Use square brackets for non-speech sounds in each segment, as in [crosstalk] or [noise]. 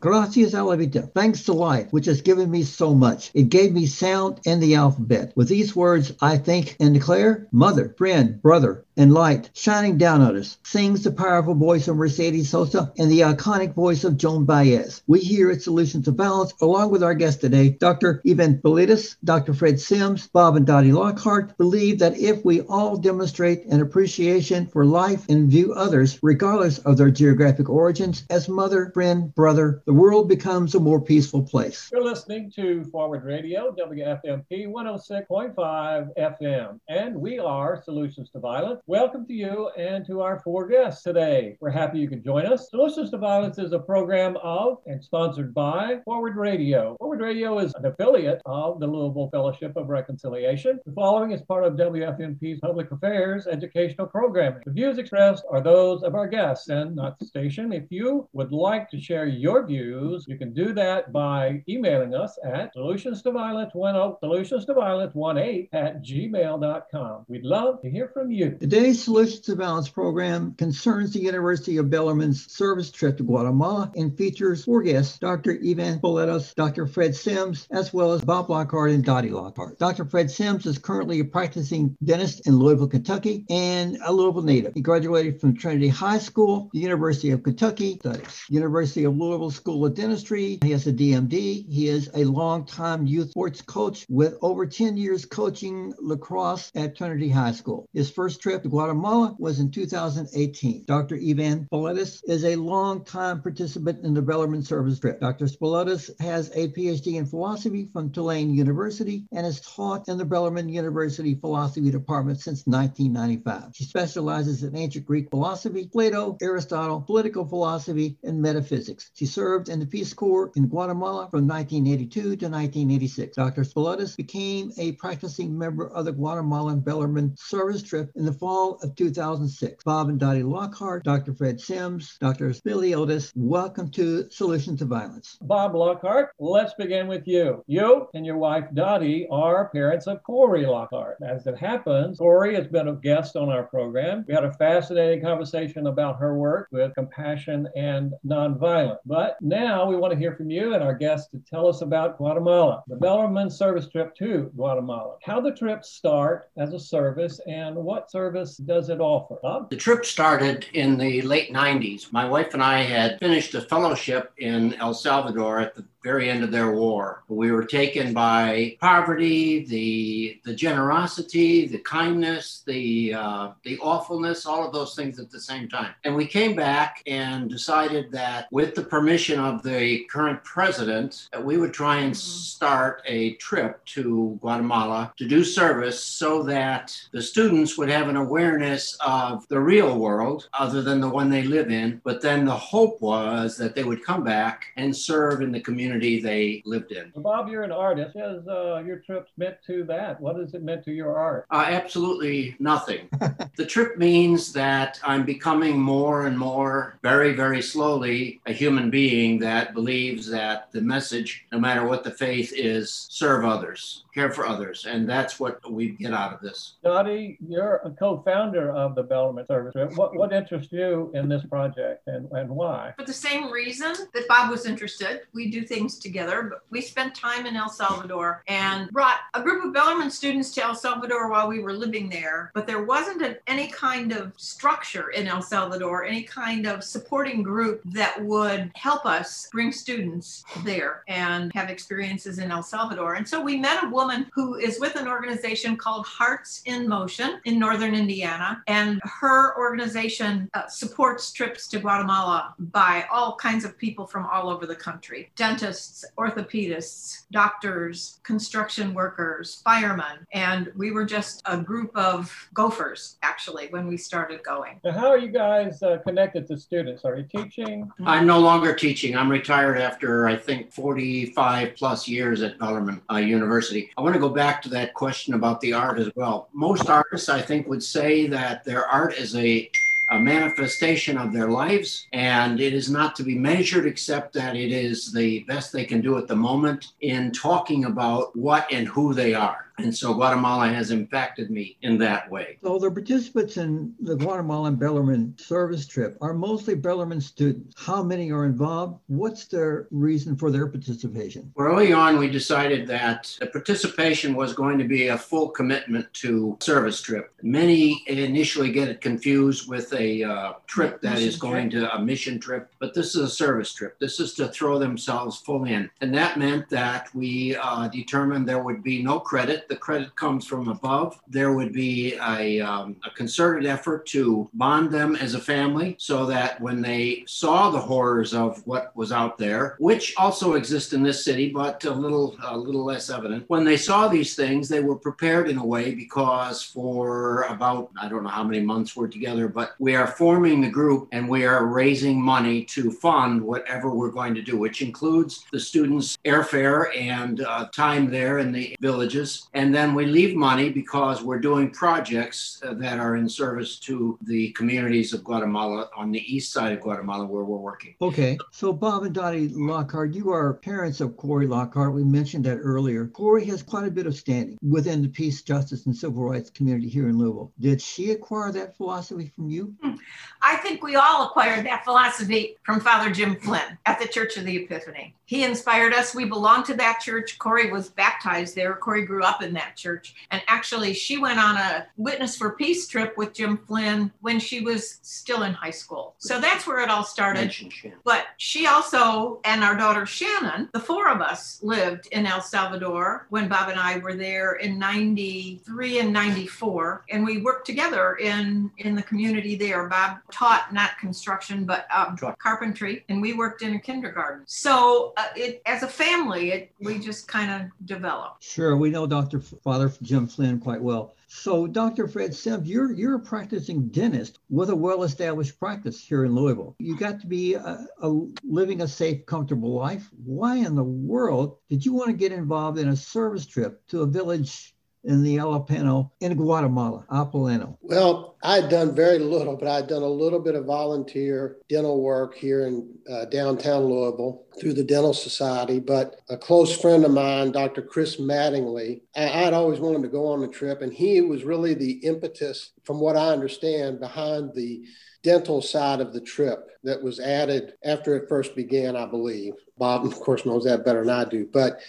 Gracias a la vida. Thanks to life, which has given me so much. It gave me sound and the alphabet. With these words, I think and declare, mother, friend, brother, and light shining down on us, sings the powerful voice of Mercedes Sosa and the iconic voice of Joan Baez. We here at Solutions to Violence, along with our guest today, Dr. Ivan Politis, Dr. Fred Sims, Bob and Dottie Lockhart, believe that if we all demonstrate an appreciation for life and view others, regardless of their geographic origins, as mother, friend, brother, the world becomes a more peaceful place. You're listening to Forward Radio, WFMP 106.5 FM, and we are Solutions to Violence. Welcome to you and to our four guests today. We're happy you could join us. Solutions to Violence is a program of and sponsored by Forward Radio. Forward Radio is an affiliate of the Louisville Fellowship of Reconciliation. The following is part of WFMP's public affairs educational programming. The views expressed are those of our guests and not the station. If you would like to share your views, you can do that by emailing us at solutions to violence 10 solutions to violence 18 at gmail.com. We'd love to hear from you. Today's Solutions to Violence program concerns the University of Bellarmine's service trip to Guatemala and features four guests, Dr. Ivan Boletos, Dr. Fred Sims, as well as Bob Lockhart and Dottie Lockhart. Dr. Fred Sims is currently a practicing dentist in Louisville, Kentucky, and a Louisville native. He graduated from Trinity High School, the University of Kentucky, studies, University of Louisville School of Dentistry. He has a DMD. He is a longtime youth sports coach with over 10 years coaching lacrosse at Trinity High School. His first trip to Guatemala was in 2018. Dr. Ivan Speliotis is a longtime participant in the Bellarmine service trip. Dr. Speliotis has a PhD in philosophy from Tulane University and has taught in the Bellarmine University Philosophy Department since 1995. She specializes in ancient Greek philosophy, Plato, Aristotle, political philosophy, and metaphysics. She served in the Peace Corps in Guatemala from 1982 to 1986. Dr. Speliotis became a practicing member of the Guatemalan Bellarmine service trip in the fall of 2006. Bob and Dottie Lockhart, Dr. Fred Sims, Dr. Speliotis, welcome to Solutions to Violence. Bob Lockhart, let's begin with you. You and your wife Dottie are parents of Corey Lockhart. As it happens, Corey has been a guest on our program. We had a fascinating conversation about her work with compassion and nonviolence. But now we want to hear from you and our guests to tell us about Guatemala, the Bellarmine service trip to Guatemala. How the trip start as a service and what service does it offer? Bob? The trip started in the late 90s. My wife and I had finished a fellowship in El Salvador at the very end of their war. We were taken by poverty, the the generosity, the kindness, the uh, the awfulness, all of those things at the same time. And we came back and decided that, with the permission of the current president, that we would try and start a trip to Guatemala to do service, so that the students would have an awareness of the real world, other than the one they live in. But then the hope was that they would come back and serve in the community community they lived in. Well, Bob, you're an artist. What has uh, your trip meant to that? What has it meant to your art? Uh, absolutely nothing. [laughs] the trip means that I'm becoming more and more, very, very slowly, a human being that believes that the message, no matter what the faith is, serve others care for others. And that's what we get out of this. Dottie, you're a co-founder of the Bellarmine Service. What, what interests you in this project and, and why? For the same reason that Bob was interested. We do things together, but we spent time in El Salvador and brought a group of Bellarmine students to El Salvador while we were living there. But there wasn't a, any kind of structure in El Salvador, any kind of supporting group that would help us bring students there and have experiences in El Salvador. And so we met a woman who is with an organization called Hearts in Motion in Northern Indiana. And her organization uh, supports trips to Guatemala by all kinds of people from all over the country dentists, orthopedists, doctors, construction workers, firemen. And we were just a group of gophers, actually, when we started going. Now, how are you guys uh, connected to students? Are you teaching? I'm no longer teaching. I'm retired after, I think, 45 plus years at Bellarmine uh, University. I want to go back to that question about the art as well. Most artists, I think, would say that their art is a a manifestation of their lives, and it is not to be measured except that it is the best they can do at the moment in talking about what and who they are. And so Guatemala has impacted me in that way. So the participants in the Guatemalan Bellarmine service trip are mostly Bellarmine students. How many are involved? What's their reason for their participation? Early on, we decided that the participation was going to be a full commitment to service trip. Many initially get it confused with a uh, trip that Mission is going to a mission trip, but this is a service trip. This is to throw themselves full in. And that meant that we uh, determined there would be no credit. The credit comes from above. There would be a, um, a concerted effort to bond them as a family so that when they saw the horrors of what was out there, which also exist in this city, but a little, a little less evident, when they saw these things, they were prepared in a way because for about, I don't know how many months we're together, but we are forming the group and we are raising money to fund whatever we're going to do, which includes the students' airfare and uh, time there in the villages. And then we leave money because we're doing projects uh, that are in service to the communities of Guatemala on the east side of Guatemala where we're working. Okay, so Bob and Dottie Lockhart, you are parents of Corey Lockhart. We mentioned that earlier. Corey has quite a bit of standing within the peace, justice, and civil rights community here in Louisville. Did she acquire that philosophy from you? I think we all acquired that philosophy from Father Jim Flynn at the Church of the Epiphany. He inspired us. We belonged to that church. Corey was baptized there. Corey grew up in that church. And actually, she went on a Witness for Peace trip with Jim Flynn when she was still in high school. So that's where it all started. But she also, and our daughter Shannon, the four of us lived in El Salvador when Bob and I were there in 93 and 94. And we worked together in, in the community there. Bob taught not construction, but um, carpentry, and we worked in a kindergarten. So uh, it, as a family, it, we just kind of developed. Sure, we know Dr. F- Father Jim Flynn quite well. So, Dr. Fred Sims, you're you're a practicing dentist with a well-established practice here in Louisville. You got to be a, a living a safe, comfortable life. Why in the world did you want to get involved in a service trip to a village in the Alapeno in Guatemala, Apoleno? Well, I had done very little, but I'd done a little bit of volunteer dental work here in uh, downtown Louisville through the Dental Society. But a close friend of mine, Dr. Chris Mattingly, I, I'd always wanted to go on the trip, and he was really the impetus, from what I understand, behind the dental side of the trip that was added after it first began, I believe. Bob, of course, knows that better than I do. But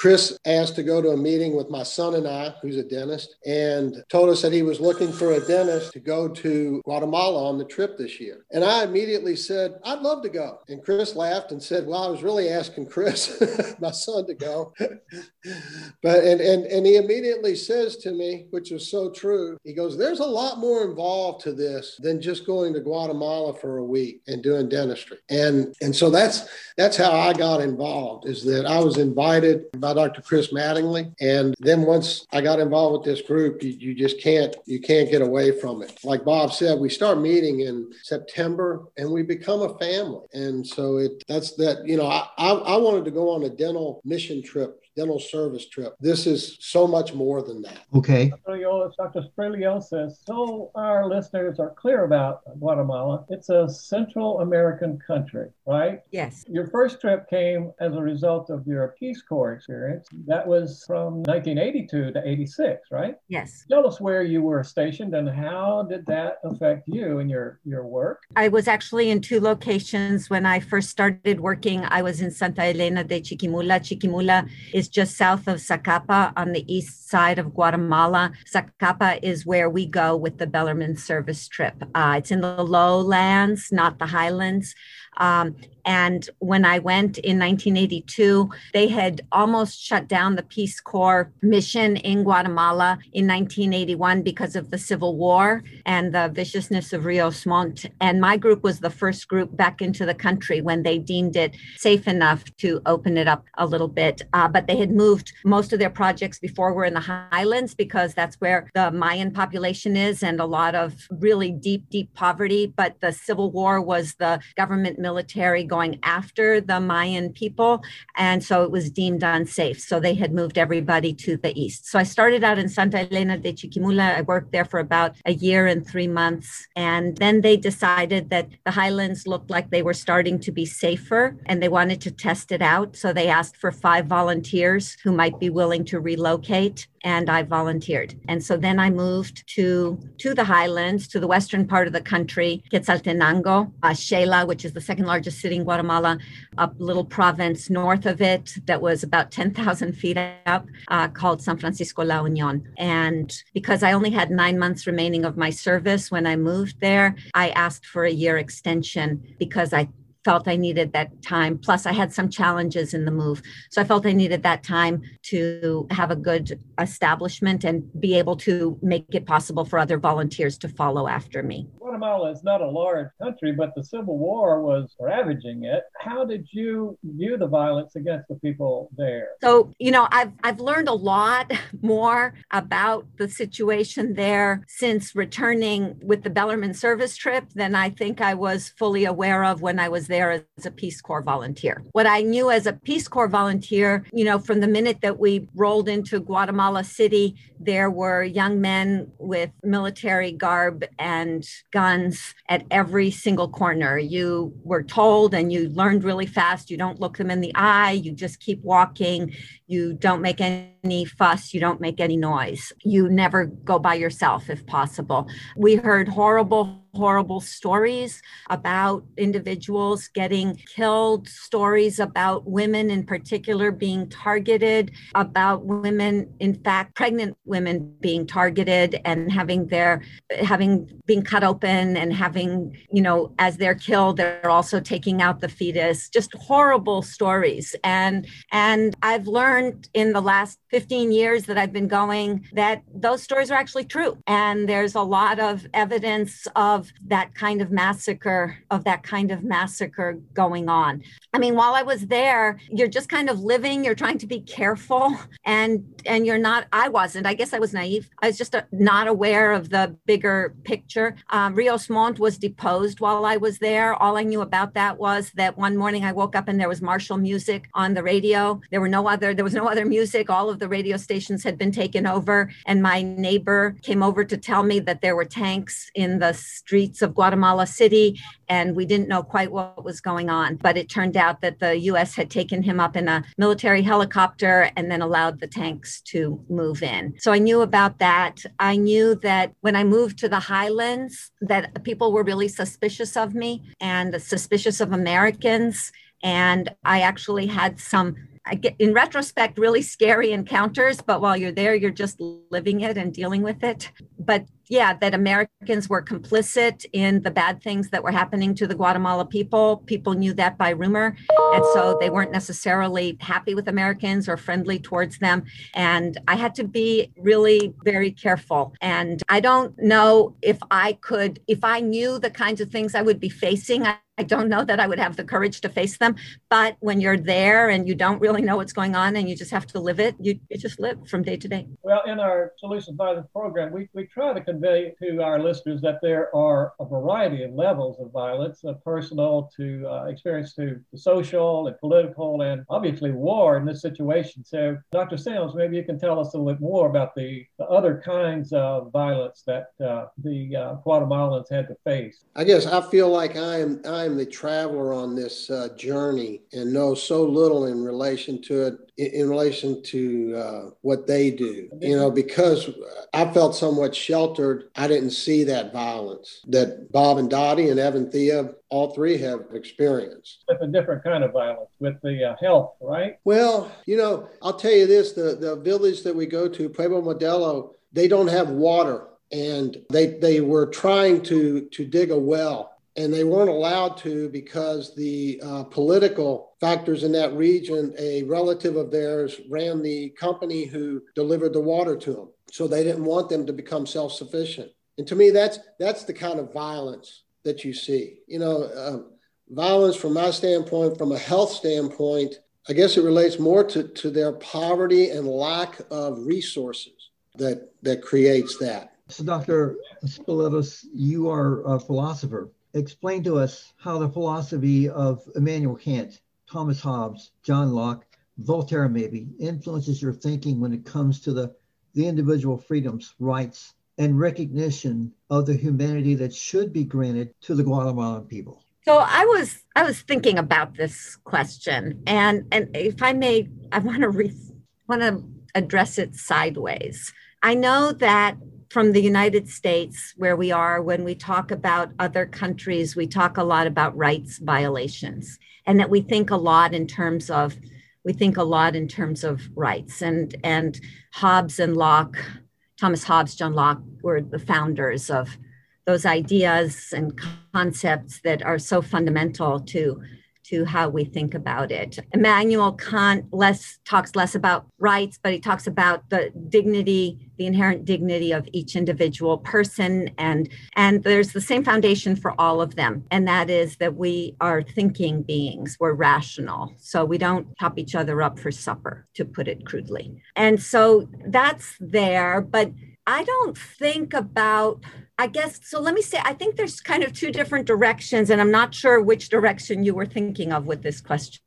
Chris asked to go to a meeting with my son and I, who's a dentist, and told us that he was looking for a dentist to go to Guatemala on the trip this year. And I immediately said, I'd love to go. And Chris laughed and said, Well, I was really asking Chris, [laughs] my son, to go. [laughs] but and, and and he immediately says to me, which is so true, he goes, There's a lot more involved to this than just going to Guatemala for a week and doing dentistry. And and so that's that's how I got involved, is that I was invited by Dr. Chris Mattingly. And then once I got involved with this group, you, you just can't you can't get away from it. Like Bob said, we start meeting in September and we become a family. And so it that's that, you know, I, I, I wanted to go on a dental mission trip dental service trip. This is so much more than that. Okay. Dr. Spraglio says, so our listeners are clear about Guatemala. It's a Central American country, right? Yes. Your first trip came as a result of your Peace Corps experience. That was from 1982 to 86, right? Yes. Tell us where you were stationed and how did that affect you and your, your work? I was actually in two locations when I first started working. I was in Santa Elena de Chiquimula. Chiquimula is just south of Zacapa on the east side of Guatemala. Zacapa is where we go with the Bellarmine service trip. Uh, it's in the lowlands, not the highlands. Um, and when I went in 1982, they had almost shut down the Peace Corps mission in Guatemala in 1981 because of the Civil War and the viciousness of Rios Montt. And my group was the first group back into the country when they deemed it safe enough to open it up a little bit. Uh, but they had moved most of their projects before were in the highlands because that's where the Mayan population is and a lot of really deep, deep poverty. But the Civil War was the government military going after the Mayan people. And so it was deemed unsafe. So they had moved everybody to the east. So I started out in Santa Elena de Chiquimula. I worked there for about a year and three months. And then they decided that the highlands looked like they were starting to be safer and they wanted to test it out. So they asked for five volunteers who might be willing to relocate. And I volunteered. And so then I moved to to the highlands, to the western part of the country, Quetzaltenango, uh, Xela, which is the second largest city in Guatemala, a little province north of it that was about 10,000 feet up, uh, called San Francisco La Union. And because I only had nine months remaining of my service when I moved there, I asked for a year extension because I felt I needed that time. Plus, I had some challenges in the move. So I felt I needed that time to have a good establishment and be able to make it possible for other volunteers to follow after me. Guatemala is not a large country, but the Civil War was ravaging it. How did you view the violence against the people there? So, you know, I've, I've learned a lot [laughs] more about the situation there since returning with the Bellarmine service trip than I think I was fully aware of when I was there as a Peace Corps volunteer. What I knew as a Peace Corps volunteer, you know, from the minute that we rolled into Guatemala City, there were young men with military garb and guns at every single corner. You were told and you learned really fast. You don't look them in the eye, you just keep walking. You don't make any fuss, you don't make any noise. You never go by yourself if possible. We heard horrible horrible stories about individuals getting killed, stories about women in particular being targeted, about women, in fact, pregnant women being targeted and having their having been cut open and having, you know, as they're killed, they're also taking out the fetus. Just horrible stories. And and I've learned in the last 15 years that I've been going that those stories are actually true. And there's a lot of evidence of that kind of massacre, of that kind of massacre going on. I mean, while I was there, you're just kind of living, you're trying to be careful and and you're not I wasn't. I guess I was naive. I was just uh, not aware of the bigger picture. Um, Rios Montt was deposed while I was there. All I knew about that was that one morning I woke up and there was martial music on the radio. There were no other there was no other music. All of the radio stations had been taken over and my neighbor came over to tell me that there were tanks in the streets of Guatemala City, and we didn't know quite what was going on. But it turned out that the US had taken him up in a military helicopter and then allowed the tanks to move in. So I knew about that. I knew that when I moved to the highlands, that people were really suspicious of me and suspicious of Americans. And I actually had some I get, in retrospect, really scary encounters, but while you're there, you're just living it and dealing with it. But yeah, that Americans were complicit in the bad things that were happening to the Guatemala people. People knew that by rumor. And so they weren't necessarily happy with Americans or friendly towards them. And I had to be really very careful. And I don't know if I could, if I knew the kinds of things I would be facing, I, I don't know that I would have the courage to face them. But when you're there and you don't really know what's going on and you just have to live it, you, you just live from day to day. Well, in our Solutions Violence program, we, we try to convey to our listeners that there are a variety of levels of violence, uh, personal to uh, experience to, social and political, and obviously war in this situation. So, Dr. Sims, maybe you can tell us a little bit more about the, the other kinds of violence that uh, the uh, Guatemalans had to face. I guess I feel like I am I am the traveler on this uh, journey and know so little in relation to it in, relation to uh, what they do. You know, because I felt somewhat sheltered, I didn't see that violence that Bob and Dottie and Evanthia, all three have experienced. With a different kind of violence, with the uh, health, right? Well, you know, I'll tell you this: the the village that we go to, Pueblo Modelo, they don't have water and they they were trying to to dig a well and they weren't allowed to because the uh, political factors in that region, a relative of theirs ran the company who delivered the water to them. So they didn't want them to become self sufficient. And to me, that's, that's the kind of violence that you see. You know, uh, violence from my standpoint, from a health standpoint, I guess it relates more to, to their poverty and lack of resources that, that creates that. So, Dr. Speliotis, you are a philosopher explain to us how the philosophy of Immanuel Kant, Thomas Hobbes, John Locke, Voltaire maybe influences your thinking when it comes to the, the individual freedoms, rights, and recognition of the humanity that should be granted to the Guatemalan people. So I was I was thinking about this question, and and if I may, I want to re- want to address it sideways. I know that from the United States, where we are, when we talk about other countries, we talk a lot about rights violations, and that we think a lot in terms of we think a lot in terms of rights. And and Hobbes and Locke, Thomas Hobbes, John Locke were the founders of those ideas and concepts that are so fundamental to to how we think about it. Immanuel Kant less talks less about rights, but he talks about the dignity, the inherent dignity of each individual person, and and there's the same foundation for all of them, and that is that we are thinking beings, we're rational, so we don't chop each other up for supper, to put it crudely, and so that's there, but I don't think about I guess so. Let me say, I think there's kind of two different directions, and I'm not sure which direction you were thinking of with this question.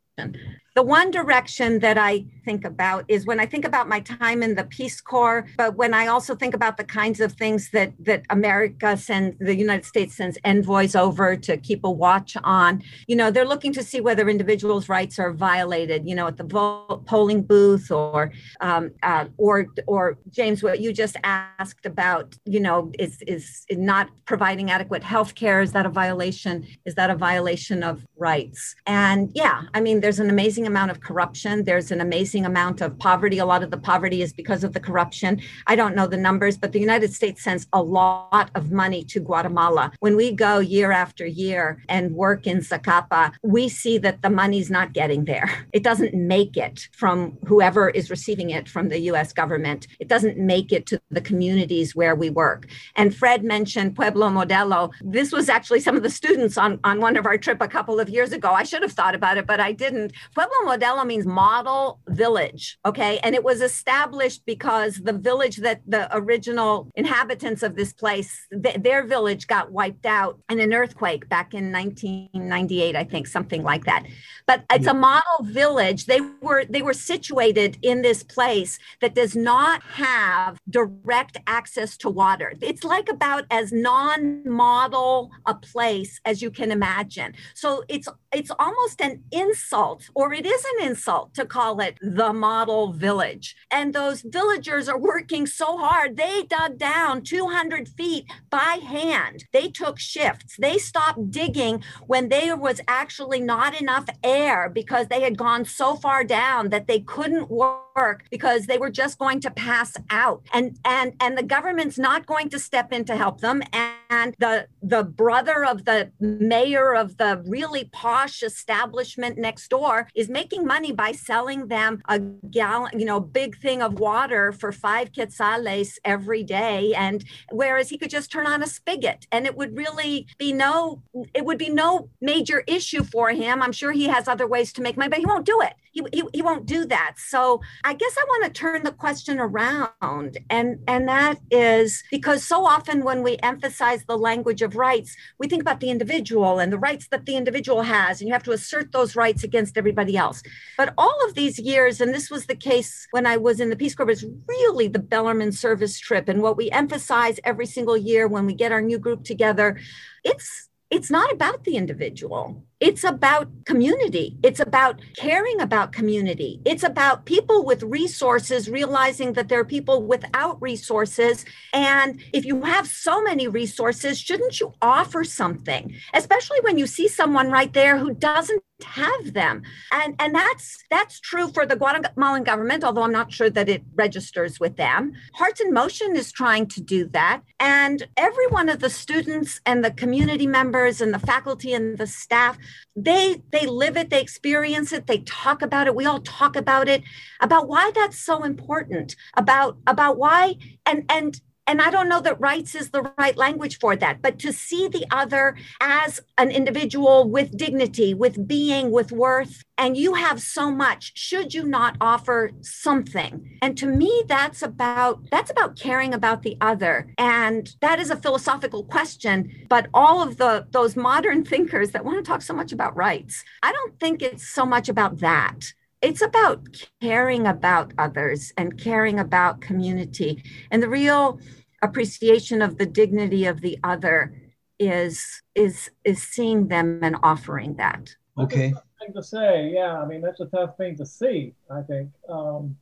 The one direction that I think about is when I think about my time in the Peace Corps, but when I also think about the kinds of things that that America sends, the United States sends envoys over to keep a watch on. You know, they're looking to see whether individuals' rights are violated. You know, at the vote, polling booth, or um, uh, or or James, what you just asked about. You know, is is not providing adequate health care? Is that a violation? Is that a violation of rights? And yeah, I mean, there's an amazing amazing amount of corruption. There's an amazing amount of poverty. A lot of the poverty is because of the corruption. I don't know the numbers, but the United States sends a lot of money to Guatemala. When we go year after year and work in Zacapa, we see that the money's not getting there. It doesn't make it from whoever is receiving it from the US government. It doesn't make it to the communities where we work. And Fred mentioned Pueblo Modelo. This was actually some of the students on, on one of our trip a couple of years ago. I should have thought about it, but I didn't. Pueblo Modelo means model village. Okay. And it was established because the village that the original inhabitants of this place, th- their village got wiped out in an earthquake back in 1998, I think, something like that. But it's a model village. They were they were situated in this place that does not have direct access to water. It's like about as non-model a place as you can imagine. So it's it's almost an insult or it it is an insult to call it the model village. And those villagers are working so hard. They dug down 200 feet by hand. They took shifts. They stopped digging when there was actually not enough air because they had gone so far down that they couldn't work because they were just going to pass out. And and and the government's not going to step in to help them. And the the brother of the mayor of the really posh establishment next door is making money by selling them a gallon, you know, big thing of water for five quetzales every day. And whereas he could just turn on a spigot and it would really be no, it would be no major issue for him. I'm sure he has other ways to make money, but he won't do it. He, he, won't do that. So I guess I want to turn the question around. And, and that is because so often when we emphasize the language of rights, we think about the individual and the rights that the individual has, and you have to assert those rights against everybody else. But all of these years, and this was the case when I was in the Peace Corps, was really the Bellarmine service trip. And what we emphasize every single year when we get our new group together, it's it's not about the individual. It's about community. It's about caring about community. It's about people with resources realizing that there are people without resources. And if you have so many resources, shouldn't you offer something? Especially when you see someone right there who doesn't have them and and that's that's true for the guatemalan government although i'm not sure that it registers with them hearts in motion is trying to do that and every one of the students and the community members and the faculty and the staff they they live it they experience it they talk about it we all talk about it about why that's so important about about why and and and I don't know that rights is the right language for that, but to see the other as an individual with dignity, with being, with worth, and you have so much, should you not offer something? And to me, that's about that's about caring about the other. And that is a philosophical question. But all of the those modern [laughs] thinkers that want to talk so much about rights, I don't think it's so much about that it's about caring about others and caring about community. And the real appreciation of the dignity of the other is is is seeing them and offering that. Okay. Thing to say. Yeah i mean that's a tough thing to see i think. Um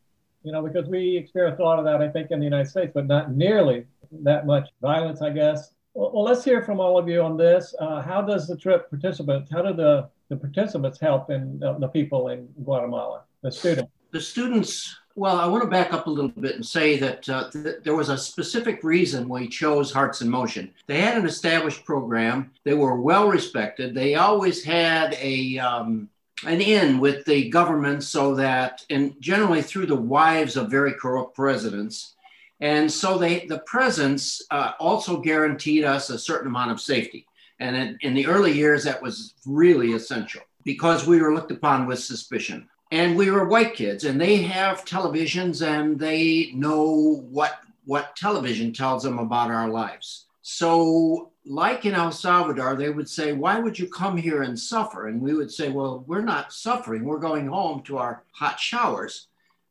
you know, because we experience a lot of that, I think, in the United States, but not nearly that much violence, I guess. Well, well let's hear from all of you on this. Uh, how does the trip participants, how do the, the participants help in the, people in Guatemala, the students? The students well, I want to back up a little bit and say that uh, th- there was a specific reason we chose Hearts in Motion. They had an established program. They were well respected. They always had a um, an in with the government, so that and generally through the wives of very corrupt presidents, and so they the presence uh, also guaranteed us a certain amount of safety. And in, in the early years, that was really essential because we were looked upon with suspicion. And we were white kids and they have televisions and they know what what television tells them about our lives. So like in el salvador they would say why would you come here and suffer? And we would say well we're not suffering. We're going home to our hot showers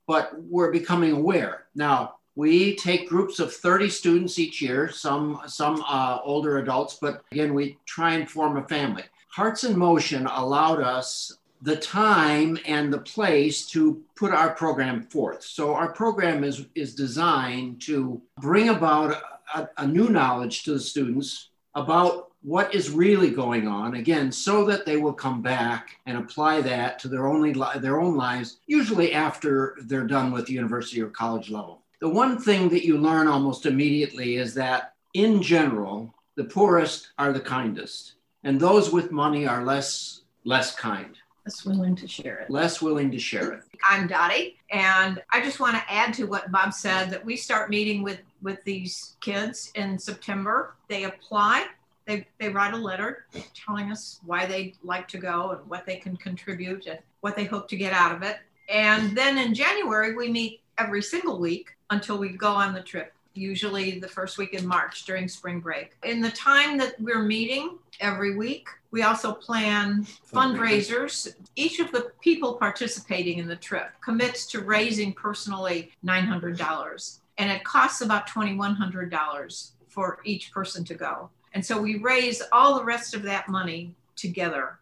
but we're becoming aware. Now we take groups of 30 students each year some some uh, older adults but again we try and form a family hearts in motion allowed us the time and the place to put our program forth. So our program is, is designed to bring about a, a, new knowledge to the students about what is really going on again so that they will come back and apply that to their only their own lives usually after they're done with university or college level the one thing that you learn almost immediately is that in general the poorest are the kindest and those with money are less less kind less willing to share it. Less willing to share it. I'm Dottie, and I just want to add to what Bob said that we start meeting with with these kids in September. They apply. They, they write a letter telling us why they'd like to go and what they can contribute and what they hope to get out of it. And then in January, we meet every single week until we go on the trip usually the first week in March during spring break. In the time that we're meeting every week, we also plan fundraisers. Each of the people participating in the trip commits to raising personally $900, and it costs about $2,100 for each person to go. And so we raise all the rest of that money together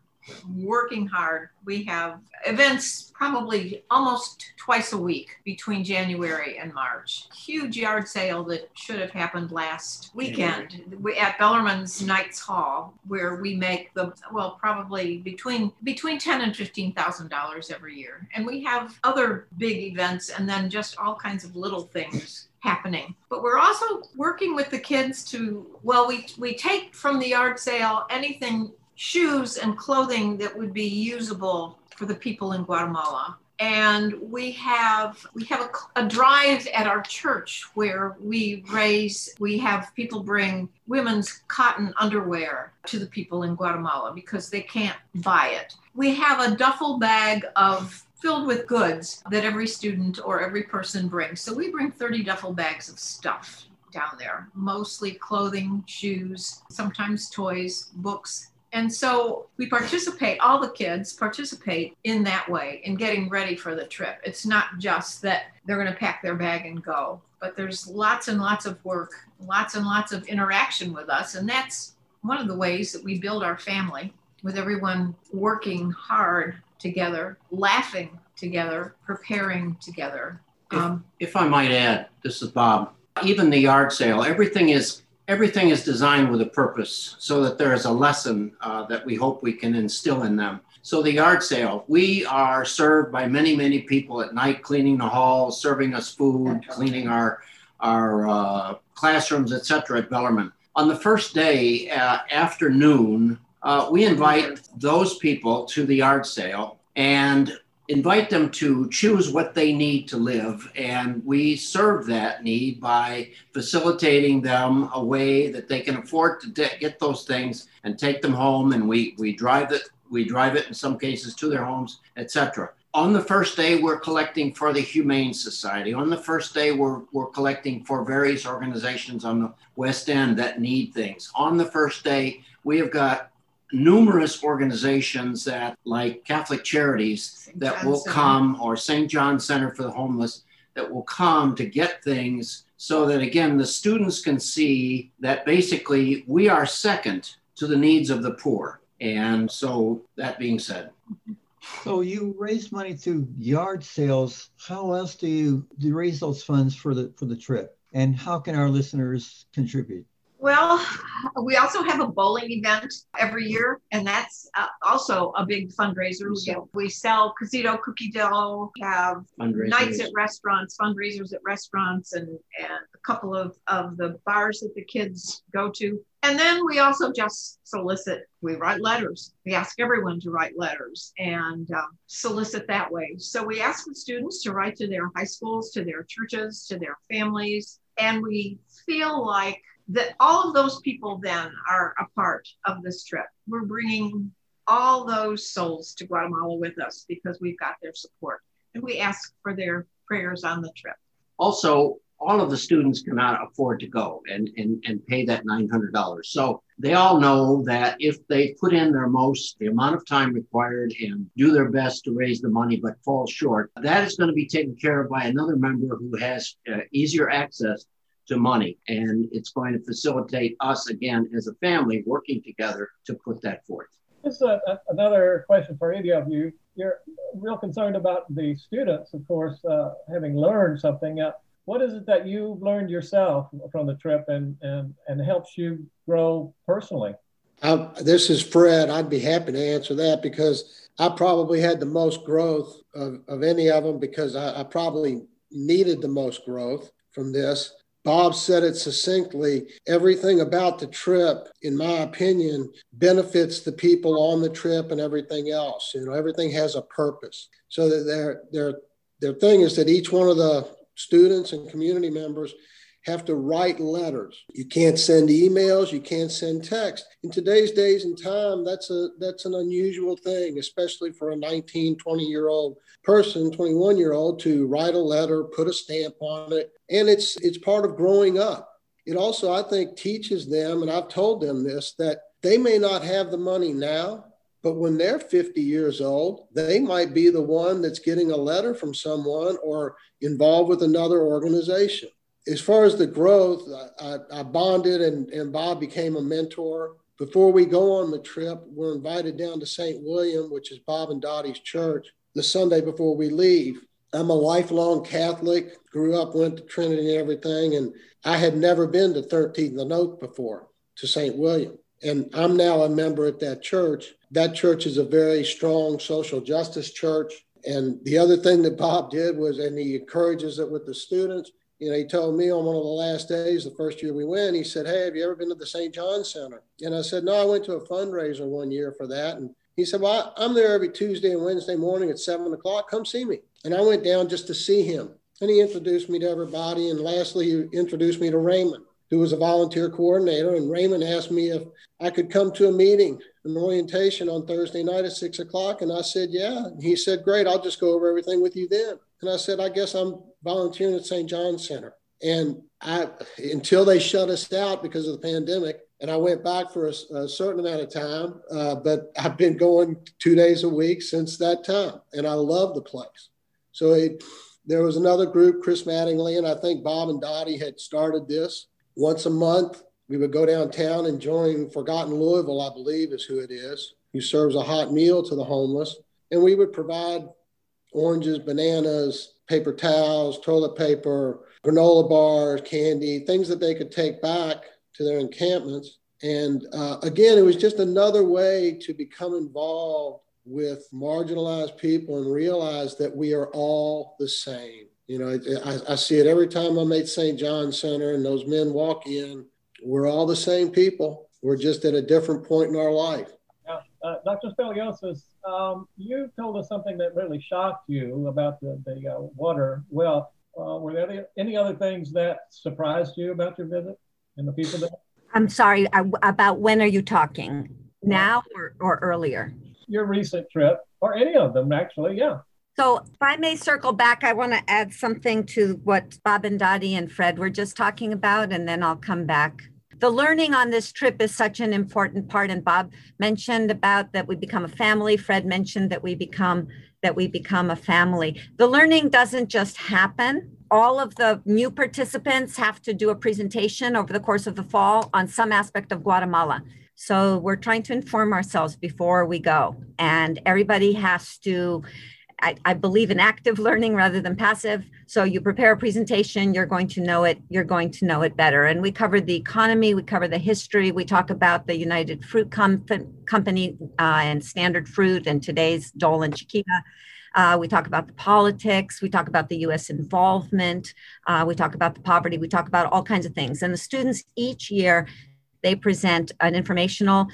working hard. We have events probably almost twice a week between January and March. Huge yard sale that should have happened last weekend we, at Bellarmine's Knights Hall, where we make the well probably between between ten and fifteen thousand dollars every year. And we have other big events and then just all kinds of little things happening. But we're also working with the kids to, well, we, we take from the yard sale anything shoes and clothing that would be usable for the people in Guatemala. And we have we have a, a, drive at our church where we raise we have people bring women's cotton underwear to the people in Guatemala because they can't buy it. We have a duffel bag of filled with goods that every student or every person brings. So we bring 30 duffel bags of stuff down there, mostly clothing, shoes, sometimes toys, books, and so we participate, all the kids participate in that way in getting ready for the trip. It's not just that they're going to pack their bag and go, but there's lots and lots of work, lots and lots of interaction with us. And that's one of the ways that we build our family with everyone working hard together, laughing together, preparing together. If, um, if I might add, this is Bob. Even the yard sale, everything is everything is designed with a purpose so that there is a lesson uh, that we hope we can instill in them. So the yard sale, we are served by many, many people at night, cleaning the halls, serving us food, cleaning our our uh, classrooms, etc. at Bellarmine. On the first day, uh, afternoon, uh, we invite those people to the yard sale, and invite them to choose what they need to live. And we serve that need by facilitating them a way that they can afford to de- get those things and take them home. And we, we drive it, we drive it in some cases to their homes, etc. On the first day, we're collecting for the Humane Society. On the first day, we're, we're collecting for various organizations on the West End that need things. On the first day, we have got numerous organizations that, like Catholic Charities, St. that John will Center. come, or St. John Center for the Homeless, that will come to get things so that, again, the students can see that basically we are second to the needs of the poor. And so, that being said, So you raise money through yard sales. How else do you, do you raise those funds for the for the trip? And how can our listeners contribute? Well, we also have a bowling event every year, and that's uh, also a big fundraiser. We, we sell Casito cookie dough, have nights at restaurants, fundraisers at restaurants, and, and a couple of, of the bars that the kids go to. And then we also just solicit, we write letters. We ask everyone to write letters and uh, solicit that way. So we ask the students to write to their high schools, to their churches, to their families. And we feel like that all of those people then are a part of this trip. We're bringing all those souls to Guatemala with us because we've got their support. And we ask for their prayers on the trip. Also, all of the students cannot afford to go and, and, and pay that $900. So they all know that if they put in their most, the amount of time required and do their best to raise the money but fall short, that is going to be taken care of by another member who has uh, easier access to money. And it's going to facilitate us again as a family working together to put that forth. This is a, a, another question for any of you. You're real concerned about the students, of course, uh, having learned something. Uh, what is it that you've learned yourself from the trip and, and, and helps you grow personally? Uh, this is Fred. I'd be happy to answer that because I probably had the most growth of, of any of them because I, I probably needed the most growth from this. Bob said it succinctly. Everything about the trip, in my opinion, benefits the people on the trip and everything else. You know, everything has a purpose. So that their their their thing is that each one of the students and community members have to write letters. You can't send emails, you can't send text. In today's days and time, that's a that's an unusual thing, especially for a 19, 20 year old person, 21 year old to write a letter, put a stamp on it, and it's it's part of growing up. It also I think teaches them and I've told them this that they may not have the money now, but when they're 50 years old, they might be the one that's getting a letter from someone or involved with another organization as far as the growth, I, I, bonded and, and Bob became a mentor. Before we go on the trip, we're invited down to St. William, which is Bob and Dottie's church, the Sunday before we leave. I'm a lifelong Catholic, grew up, went to Trinity and everything, and I had never been to 13th the Note before to St. William. And I'm now a member at that church. That church is a very strong social justice church. And the other thing that Bob did was, and he encourages it with the students, you know, he told me on one of the last days, the first year we went, he said, Hey, have you ever been to the St. John Center? And I said, No, I went to a fundraiser one year for that. And he said, Well, I'm there every Tuesday and Wednesday morning at seven o'clock. Come see me. And I went down just to see him. And he introduced me to everybody. And lastly, he introduced me to Raymond, who was a volunteer coordinator. And Raymond asked me if I could come to a meeting, an orientation on Thursday night at six o'clock. And I said, Yeah. And he said, Great, I'll just go over everything with you then. And I said, I guess I'm volunteering at St. John's Center. And I, until they shut us out because of the pandemic, and I went back for a, a certain amount of time, uh, but I've been going two days a week since that time, and I love the place. So there was another group, Chris Mattingly, and I think Bob and Dottie had started this once a month. We would go downtown and join Forgotten Louisville, I believe is who it is, who serves a hot meal to the homeless. And we would provide oranges, bananas, paper towels, toilet paper, granola bars, candy, things that they could take back to their encampments. And uh, again, it was just another way to become involved with marginalized people and realize that we are all the same. You know, I, I see it every time I'm at St. John Center and those men walk in. We're all the same people. We're just at a different point in our life. Yeah. Uh, Dr. Speliotis, um, you told us something that really shocked you about the, the uh, water well. Uh, were there any, any other things that surprised you about your visit and the people there? I'm sorry, I, about when are you talking? Now or, or earlier? Your recent trip, or any of them, actually, yeah. So, if I may circle back, I want to add something to what Bob and Dottie and Fred were just talking about, and then I'll come back. The learning on this trip is such an important part and bob mentioned about that we become a family fred mentioned that we become that we become a family. The learning doesn't just happen. All of the new participants have to do a presentation over the course of the fall on some aspect of guatemala So we're trying to inform ourselves before we go. And everybody has to, I, I, believe in active learning rather than passive. So you prepare a presentation, you're going to know it, you're going to know it better. And we cover the economy, we cover the history, we talk about the United Fruit Com- Company uh, and Standard Fruit and today's Dole and Chiquita. Uh, we talk about the politics. We talk about the US involvement. Uh, we talk about the poverty. We talk about all kinds of things. And the students each year they present an informational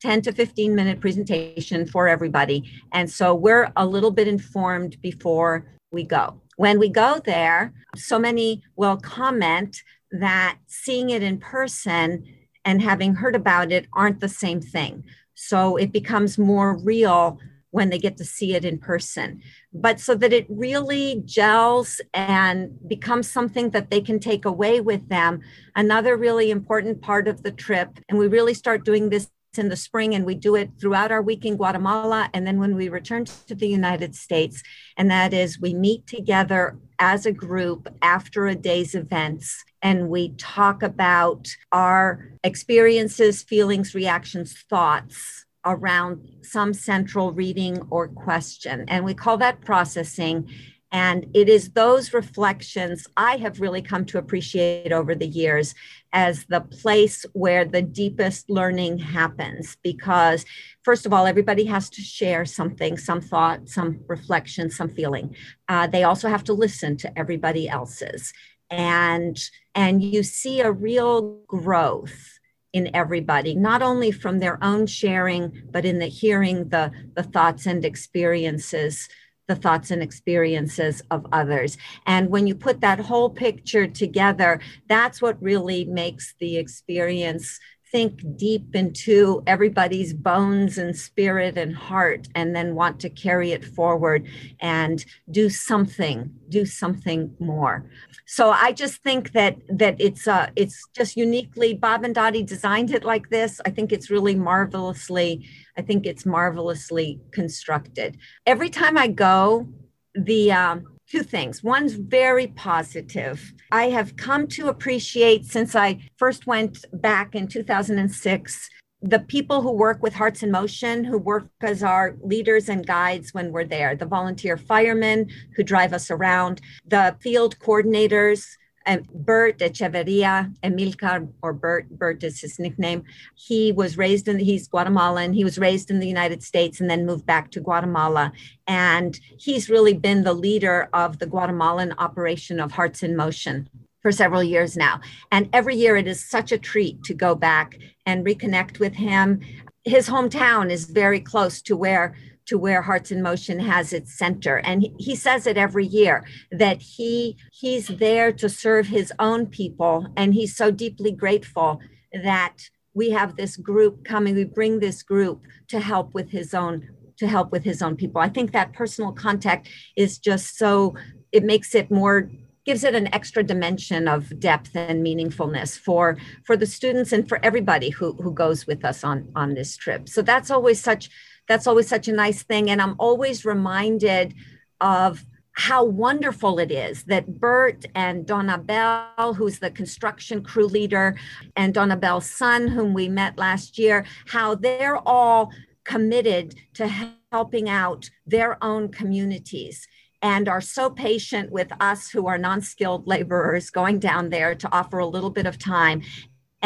10 to 15 minute presentation for everybody. And so we're a little bit informed before we go. When we go there, so many will comment that seeing it in person and having heard about it aren't the same thing. So it becomes more real when they get to see it in person. But so that it really gels and becomes something that they can take away with them. Another really important part of the trip, and we really start doing this in the spring and we do it throughout our week in Guatemala and then when we return to the United States and that is we meet together as a group after a day's events and we talk about our experiences feelings reactions thoughts around some central reading or question. And we call that processing. And it is those reflections I have really come to appreciate over the years as the place where the deepest learning happens. Because, first of all, everybody has to share something, some thought, some reflection, some feeling. Uh, they also have to listen to everybody else's. And, and you see a real growth in everybody, not only from their own sharing, but in the hearing the, the thoughts and experiences, the thoughts and experiences of others. And when you put that whole picture together, that's what really makes the experience think deep into everybody's bones and spirit and heart and then want to carry it forward and do something do something more. So i just think that that it's uh it's just uniquely bob and dottie designed it like this. I think it's really marvelously i think it's marvelously constructed. Every time i go the um two things. One's very positive. I have come to appreciate since I first went back in 2006 the people who work with Hearts in Motion, who work as our leaders and guides when we're there, the volunteer firemen who drive us around, the field coordinators and Bert Echeverria, Emilcar, or Bert, Bert is his nickname. He was raised in, he's Guatemalan. He was raised in the United States and then moved back to Guatemala. And he's really been the leader of the Guatemalan operation of Hearts in Motion for several years now. And every year it is such a treat to go back and reconnect with him. His hometown is very close to where to where Hearts in Motion has its center. And he, says it every year that he he's there to serve his own people. And he's so deeply grateful that we have this group coming, we bring this group to help with his own to help with his own people. I think that personal contact is just so it makes it more gives it an extra dimension of depth and meaningfulness for for the students and for everybody who who goes with us on on this trip. So that's always such that's always such a nice thing. And I'm always reminded of how wonderful it is that Bert and Donna Bell, who's the construction crew leader, and Donna Bell's son, whom we met last year, how they're all committed to helping out their own communities and are so patient with us who are non skilled laborers going down there to offer a little bit of time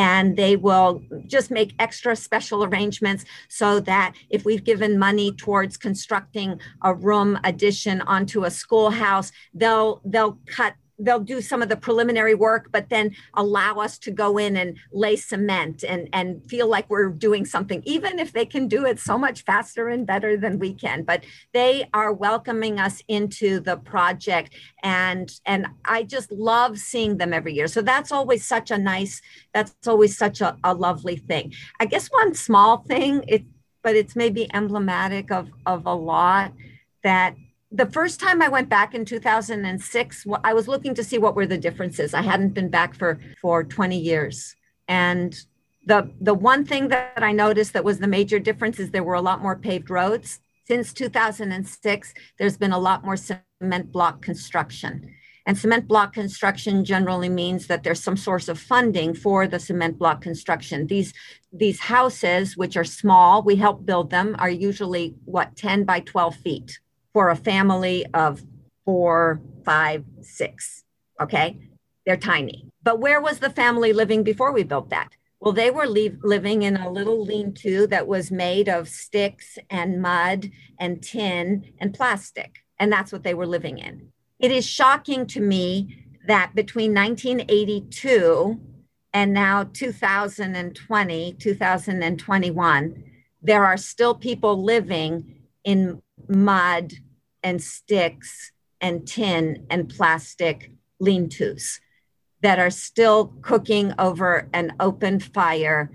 and they will just make extra special arrangements so that if we've given money towards constructing a room addition onto a schoolhouse they'll they'll cut they'll do some of the preliminary work but then allow us to go in and lay cement and and feel like we're doing something even if they can do it so much faster and better than we can. But they are welcoming us into the project and and i just love seeing them every year. So that's always such a nice that's always such a, a lovely thing. I guess one small thing it but it's maybe emblematic of of a lot that the first time I went back in 2006, I was looking to see what were the differences. I hadn't been back for for 20 years, and the the one thing that I noticed that was the major difference is there were a lot more paved roads. Since 2006, there's been a lot more cement block construction, And cement block construction generally means that there's some source of funding for the cement block construction. These these houses, which are small, we help build them, are usually what 10 by 12 feet for a family of four, five, six. Okay, they're tiny. But where was the family living before we built that? Well, they were leave, living in a little lean to that was made of sticks and mud and tin and plastic. And that's what they were living in. It is shocking to me that between 1982 and now 2020, 2021, there are still people living in mud and sticks and tin and plastic lean tos that are still cooking over an open fire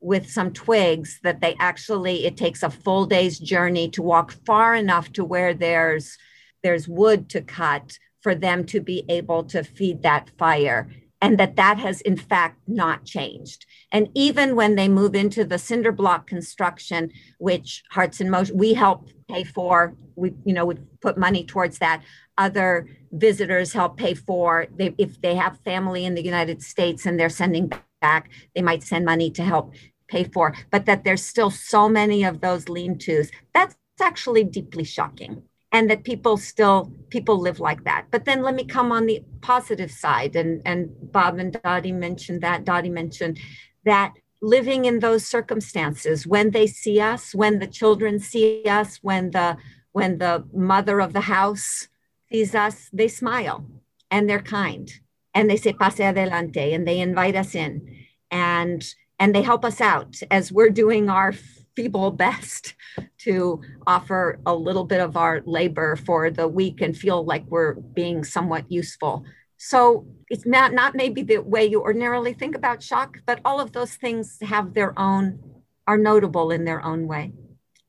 with some twigs that they actually it takes a full day's journey to walk far enough to where there's there's wood to cut for them to be able to feed that fire and that that has in fact not changed. And even when they move into the cinder block construction which hearts in motion we help pay for we you know we put money towards that. Other visitors help pay for they, if they have family in the united states and they're sending back they might send money to help pay for but that there's still so many of those lean-tos. That's actually deeply shocking and that people still people live like that. But then let me come on the positive side and and bob and dottie mentioned that dottie mentioned that living in those circumstances when they see us when the children see us when the when the mother of the house sees us they smile and they're kind and they say pase adelante and they invite us in and and they help us out as we're doing our feeble [laughs] best to offer a little bit of our labor for the week and feel like we're being somewhat useful. So it's not, not maybe the way you ordinarily think about shock, but all of those things have their own, are notable in their own way.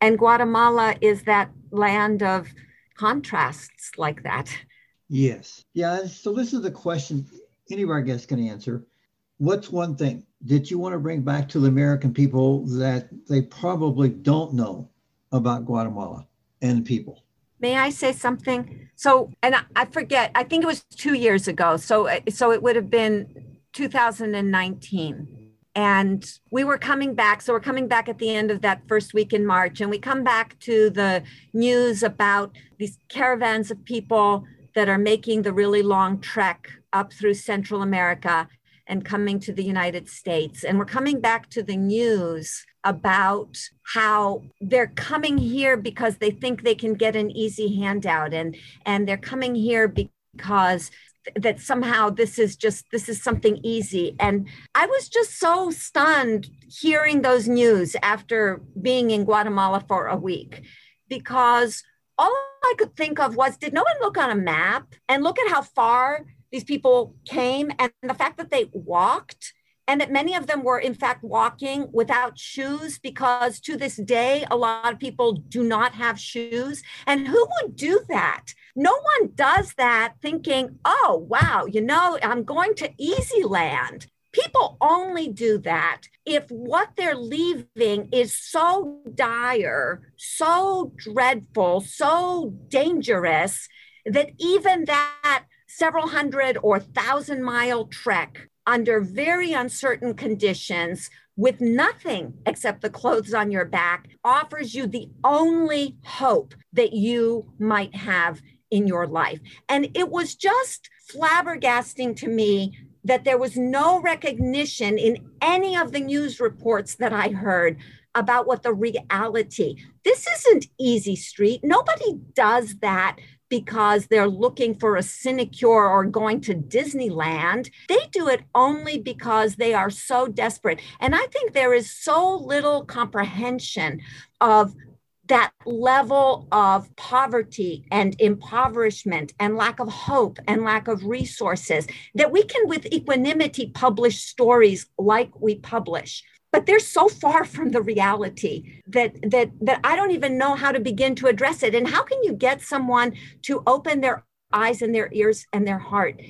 And Guatemala is that land of contrasts like that. Yes. Yeah. So this is the question any of our guests can answer. What's one thing that you want to bring back to the American people that they probably don't know about Guatemala and people? May I say something? So, and I, forget, I think it was two years ago. So, so it would have been 2019 and we were coming back so we're coming back at the end of that first week in march and we come back to the news about these caravans of people that are making the really long trek up through central america and coming to the United States. And we're coming back to the news about how they're coming here because they think they can get an easy handout. And and they're coming here because that somehow this is just this is something easy. And i was just so stunned hearing those news after being in guatemala for a week because all i could think of was did no one look on a map? And look at how far these people came and the fact that they walked and that many of them were in fact walking without shoes because to this day a lot of people do not have shoes. And who would do that? No one does that thinking oh wow you know i'm going to easy land people only do that if what they're leaving is so dire so dreadful so dangerous that even that several hundred or thousand mile trek under very uncertain conditions with nothing except the clothes on your back offers you the only hope that you might have in your life. And it was just flabbergasting to me that there was no recognition in any of the news reports that I heard about what the reality. This isn't easy street. Nobody does that because they're looking for a sinecure or going to Disneyland. They do it only because they are so desperate. And I think there is so little comprehension of that level of poverty and impoverishment and lack of hope and lack of resources that we can with equanimity publish stories like we publish but they're so far from the reality that that that I don't even know how to begin to address it. And how can you get someone to open their eyes and their ears and their heart?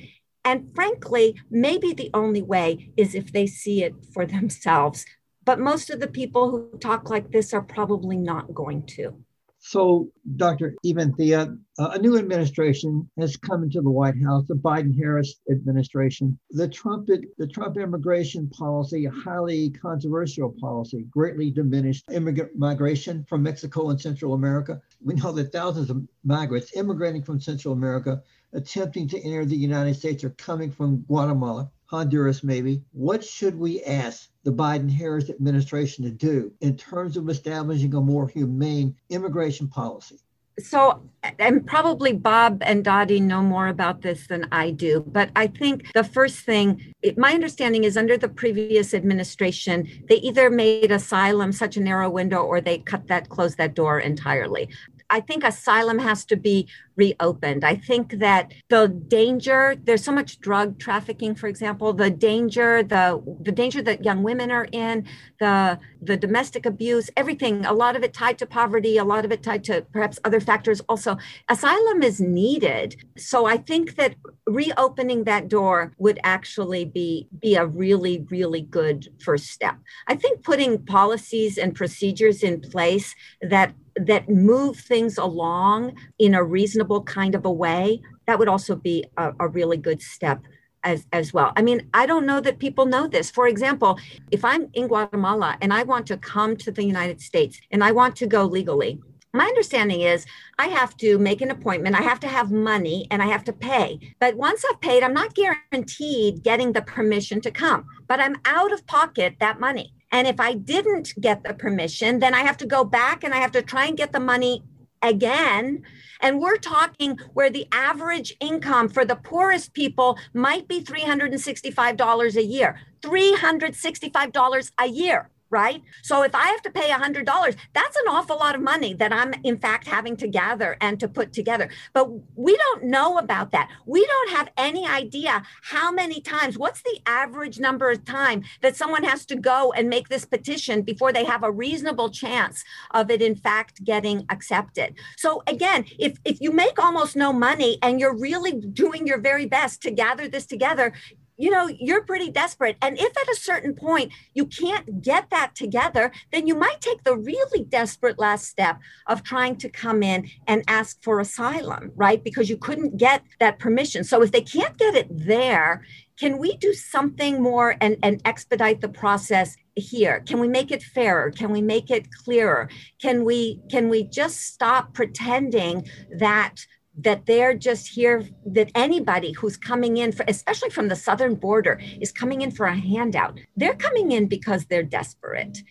And frankly, maybe the only way is if they see it for themselves. But most of the people who talk like this are probably not going to. So, Dr. Evanthia, uh, a new administration has come into the White House, the Biden-Harris administration. The Trump, the Trump immigration policy, a highly controversial policy, greatly diminished immigrant migration from Mexico and Central America. We know that thousands of migrants immigrating from Central America attempting to enter the United States are coming from Guatemala. Honduras, maybe. What should we ask the Biden Harris administration to do in terms of establishing a more humane immigration policy? so and probably bob and dottie know more about this than i do but i think the first thing it, my understanding is under the previous administration they either made asylum such a narrow window or they cut that closed that door entirely I think asylum has to be reopened. I think that the danger, there's so much drug trafficking, for example, the danger, the the danger that young women are in, the the domestic abuse, everything, a lot of it tied to poverty, a lot of it tied to perhaps other factors also. Asylum is needed. So I think that reopening that door would actually be be a really, really good first step. I think putting policies and procedures in place that that move things along in a reasonable kind of a way, that would also be a, a really good step as, as well. I mean, I don't know that people know this. For example, if I'm in Guatemala and I want to come to the United States and I want to go legally, my understanding is I have to make an appointment, I have to have money, and I have to pay. But once I've paid, I'm not guaranteed getting the permission to come, but I'm out of pocket that money. And if I didn't get the permission, then I have to go back and I have to try and get the money again. And we're talking where the average income for the poorest people might be $365 a year. $365 a year right? So if I have to pay $100, that's an awful lot of money that I'm, in fact, having to gather and to put together. But we don't know about that. We don't have any idea how many times, what's the average number of time that someone has to go and make this petition before they have a reasonable chance of it, in fact, getting accepted. So again, if, if you make almost no money and you're really doing your very best to gather this together, you know, you're pretty desperate. And if at a certain point you can't get that together, then you might take the really desperate last step of trying to come in and ask for asylum, right? Because you couldn't get that permission. So if they can't get it there, can we do something more and, and expedite the process here can we make it fairer can we make it clearer can we can we just stop pretending that that they're just here that anybody who's coming in for, especially from the southern border is coming in for a handout. They're coming in because they're desperate.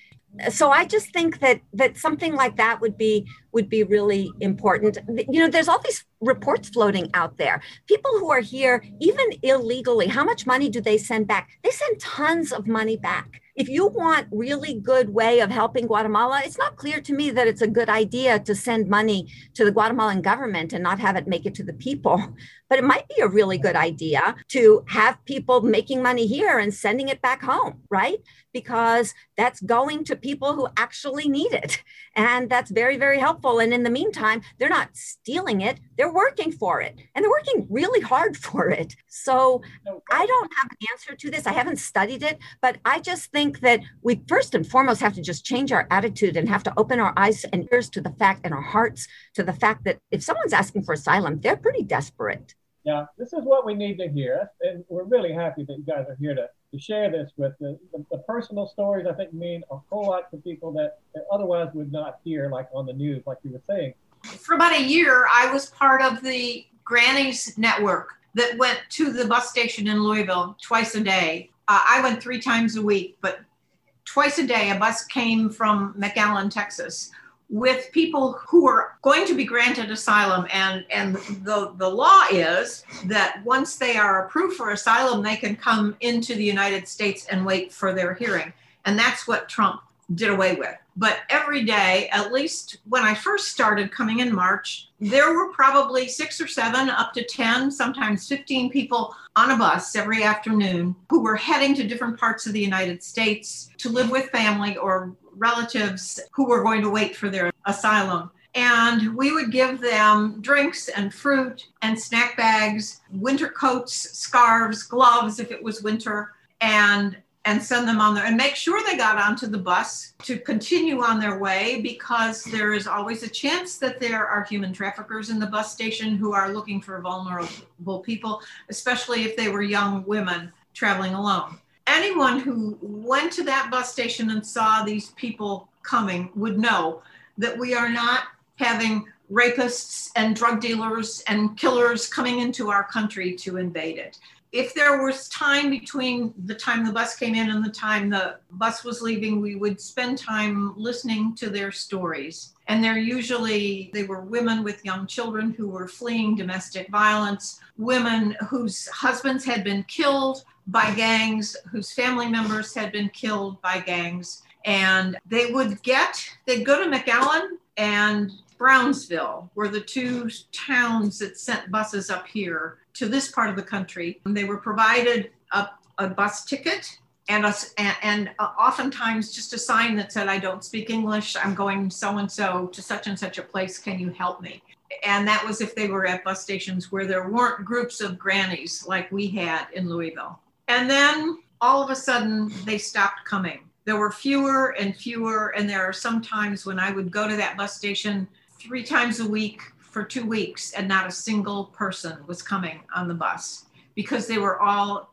So i just think that that something like that would be would be really important. You know there's all these reports floating out there. People who are here even illegally how much money do they send back? They send tons of money back if you want really good way of helping Guatemala, it's not clear to me that it's a good idea to send money to the Guatemalan government and not have it make it to the people. [laughs] But it might be a really good idea to have people making money here and sending it back home, right? Because that's going to people who actually need it. And that's very, very helpful. And in the meantime, they're not stealing it, they're working for it and they're working really hard [laughs] for it. So I don't have an answer to this. I haven't studied it, but I just think that we first and foremost have to just change our attitude and have to open our eyes and ears to the fact and our hearts to the fact that if someone's asking for asylum, they're pretty desperate. Yeah, this is what we need to hear. And we're really happy that you guys are here to, to share this with the, the, the personal stories, I think, mean a whole lot to people that, that otherwise would not hear, like on the news, like you were saying. For about a year, I was part of the Grannies Network that went to the bus station in Louisville twice a day. Uh, I went three times a week, but twice a day, a bus came from McAllen, Texas, with people who are going to be granted asylum. And and the the law is that once they are approved for asylum they can come into the United States and wait for their hearing. And that's what Trump did away with but every day at least when I first started coming in March there were probably 6 or 7 up to 10 sometimes 15 people on a bus every afternoon who were heading to different parts of the United States to live with family or relatives who were going to wait for their asylum. And we would give them drinks and fruit and snack bags, winter coats, scarves, gloves if it was winter. And and send them on there and make sure they got onto the bus to continue on their way because there is always a chance that there are human traffickers in the bus station who are looking for vulnerable people, especially if they were young women traveling alone. Anyone who went to that bus station and saw these people coming would know that we are not having rapists and drug dealers and killers coming into our country to invade it if there was time between the time the bus came in and the time the bus was leaving, we would spend time listening to their stories. And they're usually, they were women with young children who were fleeing domestic violence, women whose husbands had been killed by gangs, whose family members had been killed by gangs. And they would get, they'd go to McAllen and Brownsville were the two towns that sent buses up here to this part of the country. And They were provided a, a bus ticket and, and, and uh, oftentimes just a sign that said, I don't speak English. I'm going so and so to such and such a place. Can you help me? And that was if they were at bus stations where there weren't groups of grannies like we had in Louisville. And then all of a sudden they stopped coming. There were fewer and fewer. And there are some times when I would go to that bus station three times a week for two weeks and not a single person was coming on the bus because they were all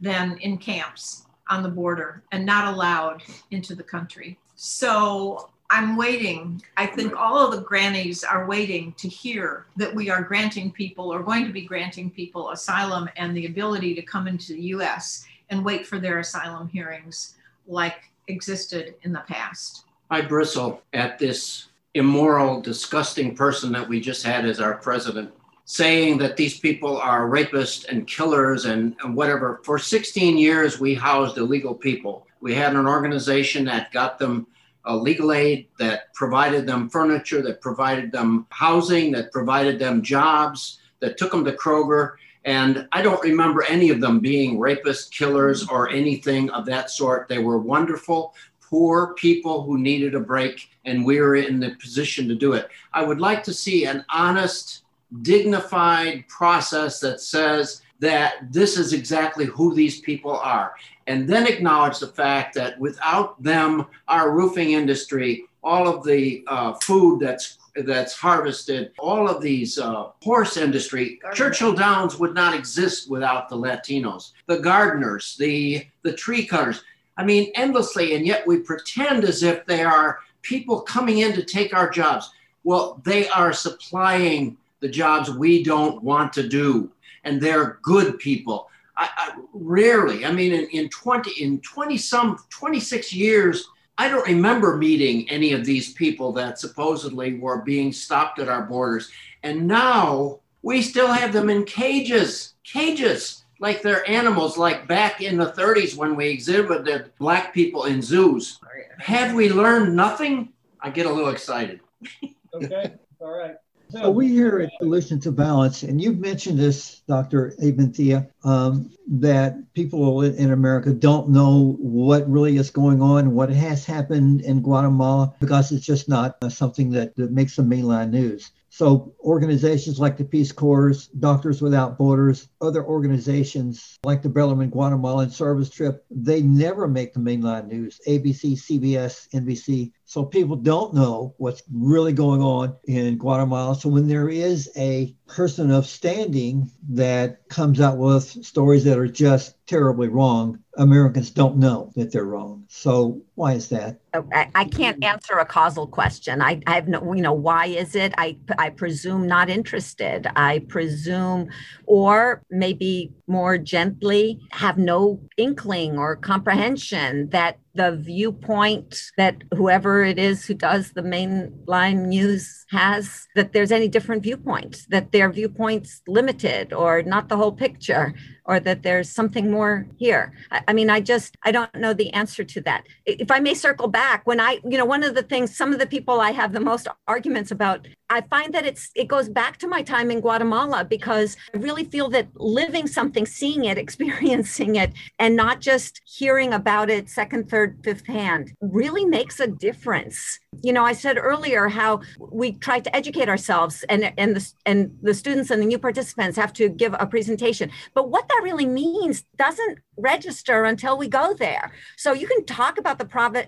then in camps on the border and not allowed into the country. So I'm waiting. I think all of the grannies are waiting to hear that we are granting people or going to be granting people asylum and the ability to come into the US and wait for their asylum hearings like existed in the past. I bristle at this immoral, disgusting person that we just had as our president, saying that these people are rapists and killers and, and whatever. For 16 years, we housed illegal people. We had an organization that got them uh, legal aid, that provided them furniture, that provided them housing, that provided them jobs, that took them to Kroger. And I don't remember any of them being rapists, killers, or anything of that sort. They were wonderful poor people who needed a break, and we were in the position to do it. I would like to see an honest, dignified process that says that this is exactly who these people are, and then acknowledge the fact that without them, our roofing industry, all of the uh, food that's that's harvested, all of these uh, horse industry, Churchill Downs would not exist without the Latinos, the gardeners, the the tree cutters I mean, endlessly, and yet we pretend as if they are people coming in to take our jobs. Well, they are supplying the jobs we don't want to do, and they're good people. I, I rarely, I mean, in, in 20, in 20 some, 26 years, I don't remember meeting any of these people that supposedly were being stopped at our borders. And now we still have them in cages, cages like they're animals, like back in the 30s when we exhibited black people in zoos. Have we learned nothing? I get a little excited. [laughs] okay, all right. So we here at Solution to Violence, and you've mentioned this, Dr. Evanthia, um, that people in America don't know what really is going on, what has happened in Guatemala, because it's just not uh, something that, that makes the mainline news. So organizations like the Peace Corps, Doctors Without Borders, other organizations like the Bellarmine Guatemalan Service Trip, they never make the mainline news. ABC, CBS, NBC. So people don't know what's really going on in Guatemala. So when there is a person of standing that comes out with stories that are just terribly wrong, Americans don't know that they're wrong. So why is that? Oh, I, I can't answer a causal question. I, I, have no, you know, why is it? I, I presume not interested. I presume, or maybe more gently, have no inkling or comprehension that the viewpoint that whoever it is who does the mainline news has, that there's any different viewpoints, that their viewpoint's limited or not the whole picture or that there's something more here. I, I, mean, I just, I don't know the answer to that. If I may circle back, when I, you know, one of the things, some of the people I have the most arguments about, I find that it's, it goes back to my time in Guatemala because I really feel that living something, seeing it, [laughs] experiencing it, and not just hearing about it second, third, fifth hand really makes a difference. You know, I said earlier how we try to educate ourselves and, and the, and the students and the new participants have to give a presentation. But what that really means doesn't register until we go there. So you can talk about the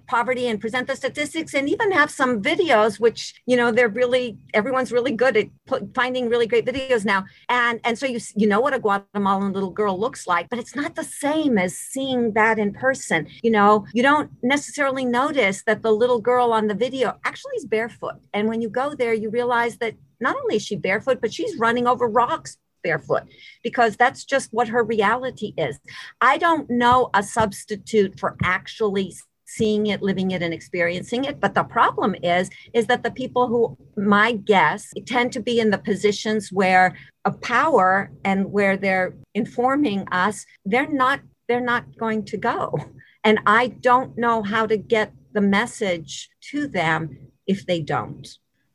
poverty and present the statistics and even have some videos, which, you know, they're really, everyone's really good at finding really great videos now. And, and so you, you know what a Guatemalan little girl looks like, but it's not the same as seeing that in person. You know, you don't necessarily notice that the little girl on the video actually is barefoot. And when you go there, you realize that not only is she barefoot, but she's running over rocks barefoot because that's just what her reality is. I don't know a substitute for actually seeing it living it and experiencing it. But the problem is is that the people who my guess tend to be in the positions where of power and where they're informing us they're not they're not going to go. And i don't know how to get the message to them if they don't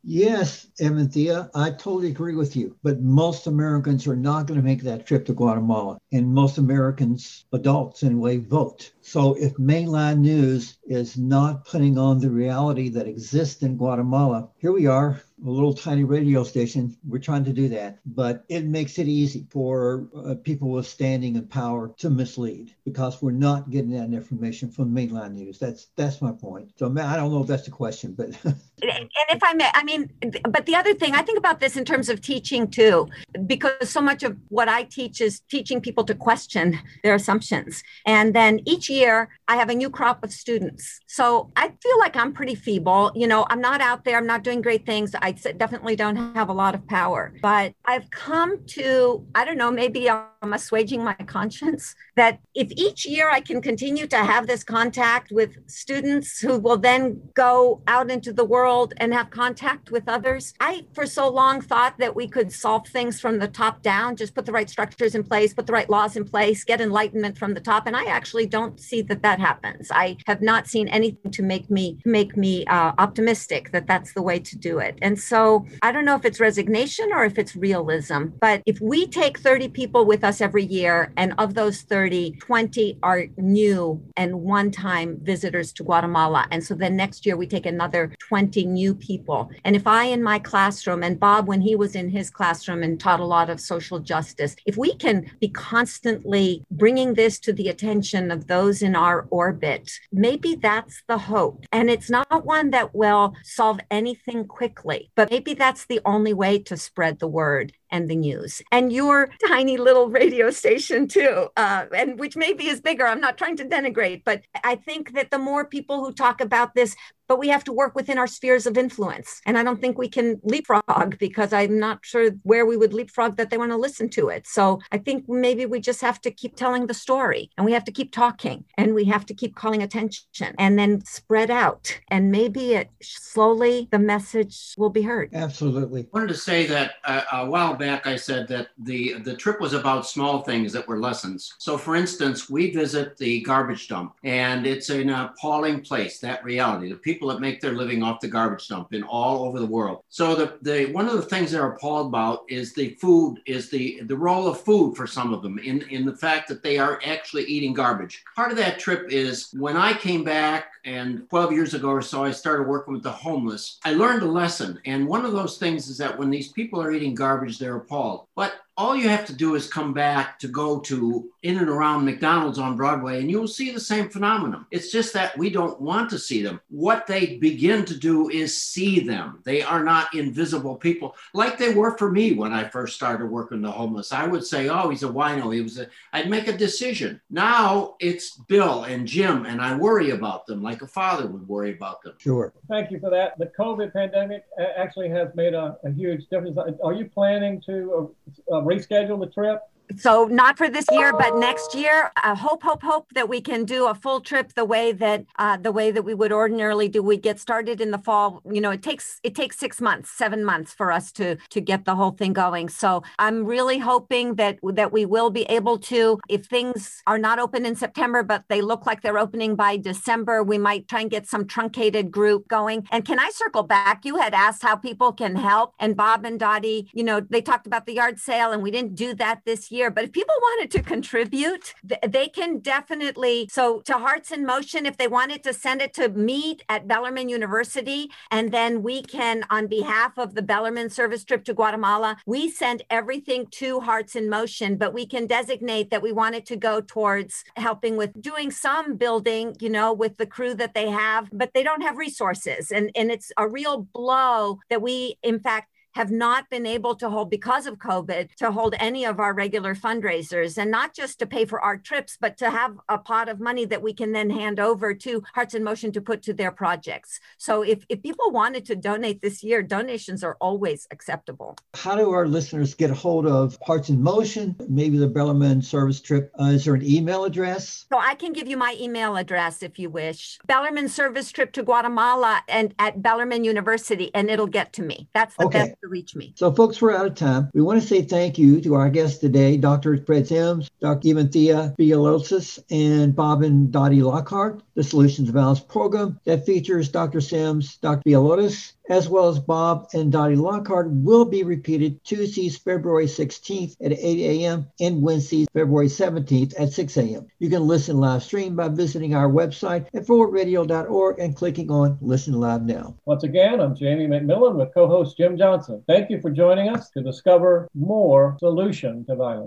Yes, Evanthia, I totally agree with you. But most Americans are not going to make that trip to Guatemala. And most Americans, adults anyway, vote. So if mainland news is not putting on the reality that exists in Guatemala, here we are, a little tiny radio station. We're trying to do that, but it makes it easy for uh, people with standing and power to mislead because we're not getting that information from mainland news. That's that's my point. So I don't know if that's the question, but [laughs] and if I may, I mean, but the other thing I think about this in terms of teaching too, because so much of what I teach is teaching people to question their assumptions, and then each year I have a new crop of students. So I feel like I'm pretty feeble. You know, I'm not out there. I'm not doing great things. I definitely don't have a lot of power. But I've come to, I don't know, maybe I'm assuaging my conscience that if each year I can continue to have this contact with students who will then go out into the world and have contact with others, I for so long thought that we could solve things from the top down, just put the right structures in place, put the right laws in place, get enlightenment from the top. And I actually don't see that that happens. I have not seen anything to make me make me uh, optimistic that that's the way to do it. And so I don't know if it's resignation or if it's realism, but if we take 30 people with us every year, and of those 30, 20 are new and one time visitors to Guatemala. And so then next year we take another 20 new people. And if I in my classroom, and Bob, when he was in his classroom and taught a lot of social justice, if we can be constantly bringing this to the attention of those in our orbit, maybe that's the hope. And it's not one that will solve anything quickly, but maybe that's the only way to spread the word and the news and your tiny little radio station too uh, and which maybe is bigger i'm not trying to denigrate but i think that the more people who talk about this but we have to work within our spheres of influence. And I don't think we can leapfrog because I'm not sure where we would leapfrog that they want to listen to it. So I think maybe we just have to keep telling the story and we have to keep talking and we have to keep calling attention and then spread out. And maybe it slowly the message will be heard. Absolutely. I wanted to say that uh, a while back I said that the the trip was about small things that were lessons. So for instance, we visit the garbage dump and it's an appalling place, that reality. The people that make their living off the garbage dump in all over the world. So the, the one of the things they're appalled about is the food, is the the role of food for some of them in, in the fact that they are actually eating garbage. Part of that trip is when I came back and 12 years ago or so, I started working with the homeless. I learned a lesson. And one of those things is that when these people are eating garbage, they're appalled. But all you have to do is come back to go to in and around McDonald's on Broadway, and you'll see the same phenomenon. It's just that we don't want to see them. What they begin to do is see them. They are not invisible people like they were for me when I first started working the homeless. I would say, "Oh, he's a wino." He was. A, I'd make a decision. Now it's Bill and Jim, and I worry about them like a father would worry about them. Sure. Thank you for that. The COVID pandemic actually has made a, a huge difference. Are you planning to uh, uh, reschedule the trip? So not for this year but next year i hope hope hope that we can do a full trip the way that uh, the way that we would ordinarily do. We get started in the fall you know it takes it takes six months seven months for us to to get the whole thing going. So i'm really hoping that that we will be able to. If things are not open in september but they look like they're opening by december we might try and get some truncated group going. And can i circle back? You had asked how people can help. And bob and dottie you know they talked about the yard sale and we didn't do that this year year. But if people wanted to contribute, they can definitely. So to Hearts in Motion, if they wanted to send it to meet at Bellarmine University, and then we can, on behalf of the Bellarmine service trip to Guatemala, we send everything to Hearts in Motion, but we can designate that we want it to go towards helping with doing some building, you know, with the crew that they have, but they don't have resources. And, and it's a real blow that we, in fact, have not been able to hold because of COVID to hold any of our regular fundraisers and not just to pay for our trips, but to have a pot of money that we can then hand over to Hearts in Motion to put to their projects. So if, if people wanted to donate this year, donations are always acceptable. How do our listeners get a hold of Hearts in Motion, maybe the Bellarmine service trip? Uh, is there an email address? So I can give you my email address if you wish. Bellarmine service trip to Guatemala and at Bellarmine University, and it'll get to me. That's the okay. best to reach me. So, folks, we're out of time. We want to say thank you to our guests today, Dr. Fred Sims, Dr. Evanthia Villalobos, and Bob and Dottie Lockhart, the Solutions to Violence program that features Dr. Sims, Dr. Villalobos, as well as Bob and Dottie Lockhart, will be repeated Tuesdays, February 16th at 8 a.m. and Wednesdays, February 17th at 6 a.m. You can listen live stream by visiting our website at forwardradio.org and clicking on Listen Live Now. Once again, I'm Jamie McMillan with co host Jim Johnson. Thank you for joining us to discover more solution to violence.